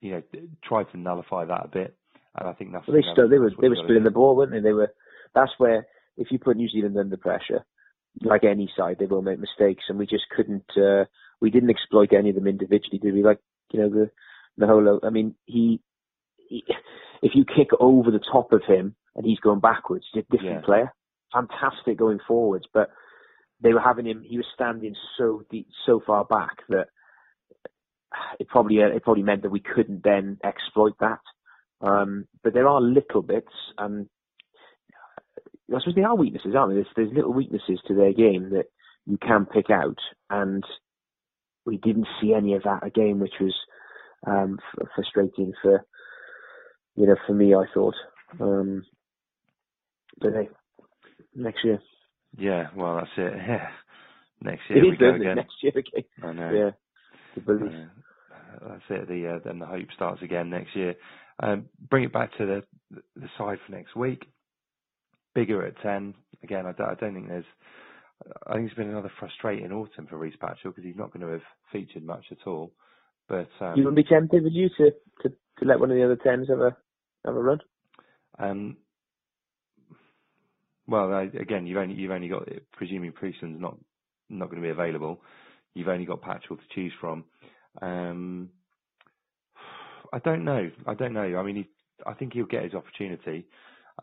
you know tried to nullify that a bit. And I think that's well, they still they were they were spilling the ball, weren't they? They were that's where if you put New Zealand under pressure, like any side, they will make mistakes, and we just couldn't. Uh, we didn't exploit any of them individually, did we? Like you know the the whole. I mean, he, he if you kick over the top of him and he's going backwards, he's a different yeah. player. Fantastic going forwards, but they were having him. He was standing so deep, so far back that it probably uh, it probably meant that we couldn't then exploit that. Um, but there are little bits, and I suppose they are weaknesses, aren't they? There's, there's little weaknesses to their game that you can pick out, and we didn't see any of that again, which was um, f- frustrating for you know for me. I thought, um, but hey, next year. Yeah, well, that's it. Yeah, next year It we is, go isn't it? again. Next year again. I know. Yeah, the belief. Uh, that's it. The uh, then the hope starts again next year. Um, bring it back to the the side for next week. Biggar at ten again. I don't, I don't think there's I think it's been another frustrating autumn for Rhys Patchell because he's not going to have featured much at all. But um, you wouldn't be tempted, would you, to, to, to let one of the other tens have a have a run? Um, well, uh, again, you've only you've only got presuming Priestland's not not going to be available. You've only got Patchell to choose from. Um, I don't know. I don't know. I mean, he, I think he'll get his opportunity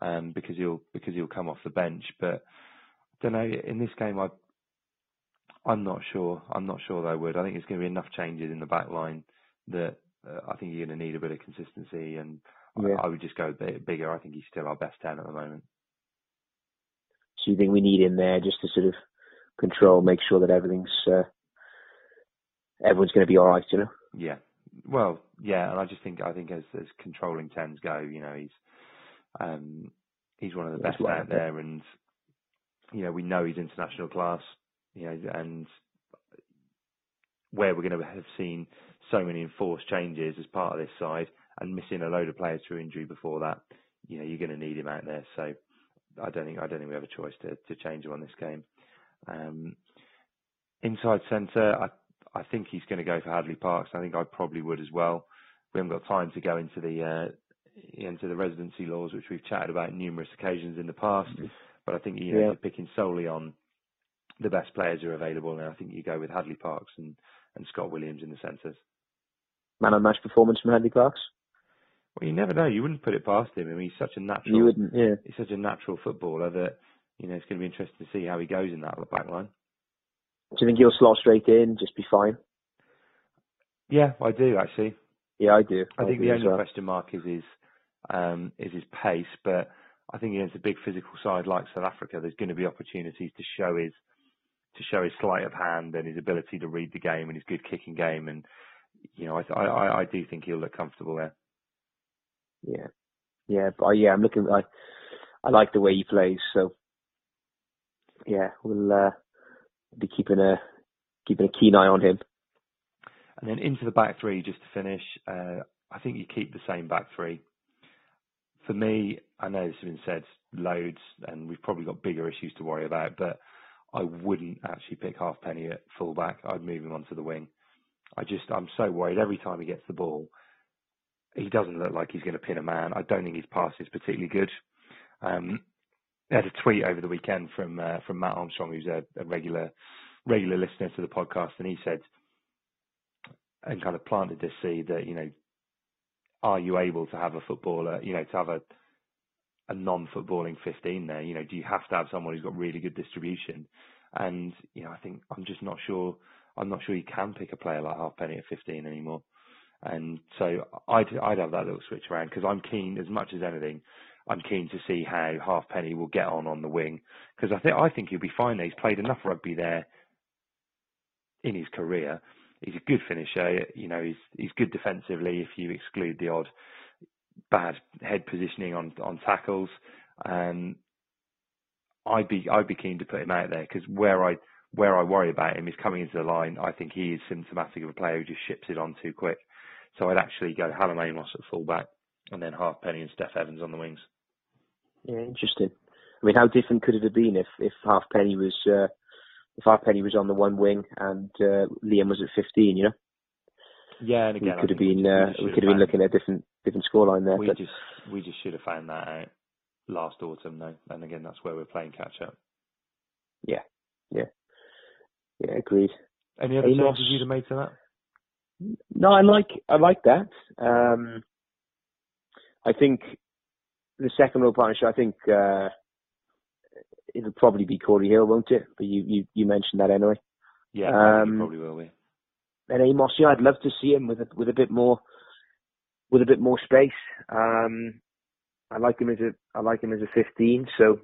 um, because he'll because he'll come off the bench. But I don't know. In this game, I I'm not sure. I'm not sure they would. I think there's going to be enough changes in the back line that uh, I think you're going to need a bit of consistency, and yeah. I, I, would just go a bit bigger. I think he's still our best ten at the moment. So you think we need him there just to sort of control, make sure that everything's uh, everyone's going to be all right, you know? Yeah. Well, yeah, and I just think I think as as controlling tens go, you know, he's um he's one of the best out there, and you know we know he's international class you know, and where we're going to have seen so many enforced changes as part of this side and missing a load of players through injury before that, you know, you're going to need him out there. So I don't think I don't think we have a choice to to change him on this game. Um, inside centre, I I think he's going to go for Hadleigh Parkes. I think I probably would as well. We haven't got time to go into the uh, into the residency laws, which we've chatted about numerous occasions in the past. Mm-hmm. But I think you know, yeah. picking solely on the best players who are available, and I think you go with Hadleigh Parkes and, and Scott Williams in the centres. Man of match performance from Hadleigh Parkes. Well, you never know. You wouldn't put it past him. I mean, he's such a natural. You wouldn't, yeah. He's such a natural footballer that you know it's going to be interesting to see how he goes in that back line. Do you think he'll slot straight in, just be fine? Yeah, I do actually. Yeah, I do. I, I think do the only well. question mark is his um, is his pace, but I think against a big physical side like South Africa, there's going to be opportunities to show his to show his sleight of hand and his ability to read the game and his good kicking game. And you know, I I, I do think he'll look comfortable there. Yeah, yeah, but yeah, I'm looking. I I like the way he plays. So yeah, we'll uh, be keeping a keeping a keen eye on him. And then into the back three, just to finish, uh, I think you keep the same back three. For me, I know this has been said loads, and we've probably got bigger issues to worry about, but I wouldn't actually pick Halfpenny at fullback. I'd move him onto the wing. I just, I'm so worried every time he gets the ball. He doesn't look like he's going to pin a man. I don't think his pass is particularly good. Um, I had a tweet over the weekend from uh, from Matt Armstrong, who's a, a regular regular listener to the podcast, and he said, and kind of planted this seed that you know, are you able to have a footballer, you know, to have a a non-footballing 15 there? You know, do you have to have someone who's got really good distribution? And you know, I think I'm just not sure. I'm not sure you can pick a player like Halfpenny at 15 anymore. And so I'd I'd have that little switch around because I'm keen as much as anything. I'm keen to see how Halfpenny will get on on the wing because I think I think he'll be fine. He's played enough rugby there in his career. He's a good finisher. You know, he's he's good defensively if you exclude the odd bad head positioning on on tackles. Um, I'd be I'd be keen to put him out there because where I where I worry about him is coming into the line. I think he is symptomatic of a player who just ships it on too quick. So I'd actually go Hallam Amos at fullback and then Halfpenny and Steff Evans on the wings. Yeah, interesting. I mean, how different could it have been if if Halfpenny was uh, if Halfpenny was on the one wing and uh, Liam was at fifteen? You know. Yeah, and again, we could have been uh, we could have been looking at a different different scoreline there. We but... just we just should have found that out last autumn, though. And again, that's where we're playing catch up. Yeah, yeah, yeah. Agreed. Any other changes you'd have made to that? No, I like I like that. Um, I think the second row partnership. I think uh, it'll probably be Cory Hill, won't it? But you you, you mentioned that anyway. Yeah, um, probably will be. And Amos, yeah, I'd love to see him with a, with a bit more with a bit more space. Um, I like him as a I like him as a 15. So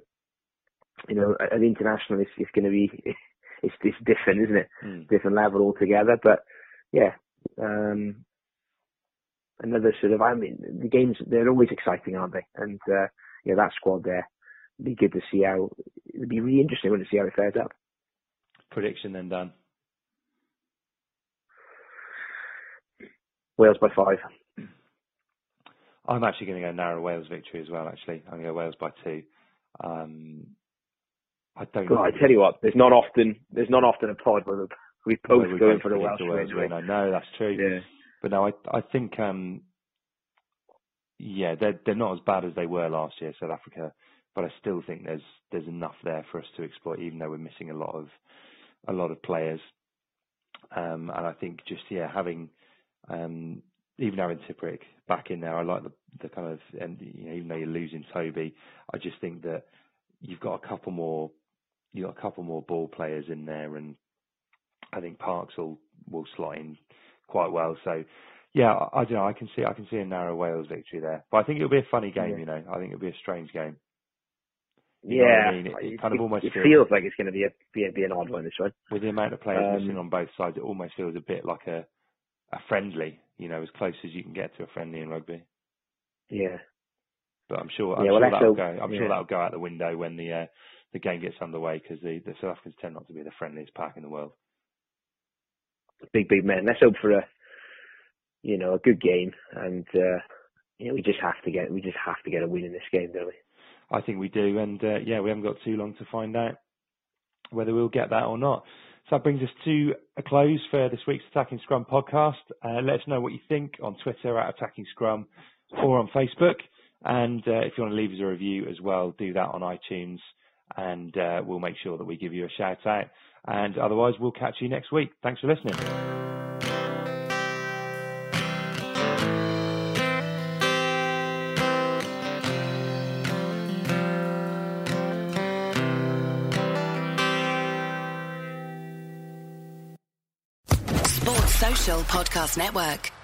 you know, an international is, is going to be it's it's different, isn't it? Mm. Different level altogether. But yeah, um, another sort of. I mean, the games they're always exciting, aren't they? And uh, yeah, that squad there. It'd be good to see how. It'd be really interesting when to see how it fares up. Prediction then, Dan. Wales by five. I'm actually going to go narrow Wales victory as well. Actually, I'm going to go Wales by two. Um, I don't. God. I tell you what, there's not often there's not often a pod where we both going for the Welsh win. win. I know that's true. Yeah. But no, I I think um yeah, they're they're not as bad as they were last year, South Africa. But I still think there's there's enough there for us to exploit, even though we're missing a lot of a lot of players. Um, and I think just yeah, having um, even having Tipuric back in there, I like the the kind of and you know even though you're losing Toby, I just think that you've got a couple more you've got a couple more ball players in there, and I think Parkes will will slot in quite well. So yeah, I, I don't know. I can see I can see a narrow Wales victory there, but I think it'll be a funny game. Yeah. You know, I think it'll be a strange game. You Yeah, I mean? It- it kind of almost it feels- feels like it's going to be a be, be an odd one. This one. with the amount of players Um, missing on both sides, it almost feels a bit like a a friendly. You know, as close as you can get to a friendly in rugby. Yeah. But I'm sure I'm Yeah, well, sure that'll go. I'm yeah. sure that'll go out the window when the uh, the game gets underway because the the South Africans tend not to be the friendliest pack in the world. Big big men. Let's hope for a you know a good game, and uh, you know we just have to get we just have to get a win in this game, don't we? I think we do, and uh, yeah, we haven't got too long to find out whether we'll get that or not. So that brings us to a close for this week's Attacking Scrum podcast. Uh, let us know what you think on Twitter at Attacking Scrum or on Facebook. And uh, if you want to leave us a review as well, do that on iTunes, and uh, we'll make sure that we give you a shout out. And otherwise, we'll catch you next week. Thanks for listening. Podcast Network.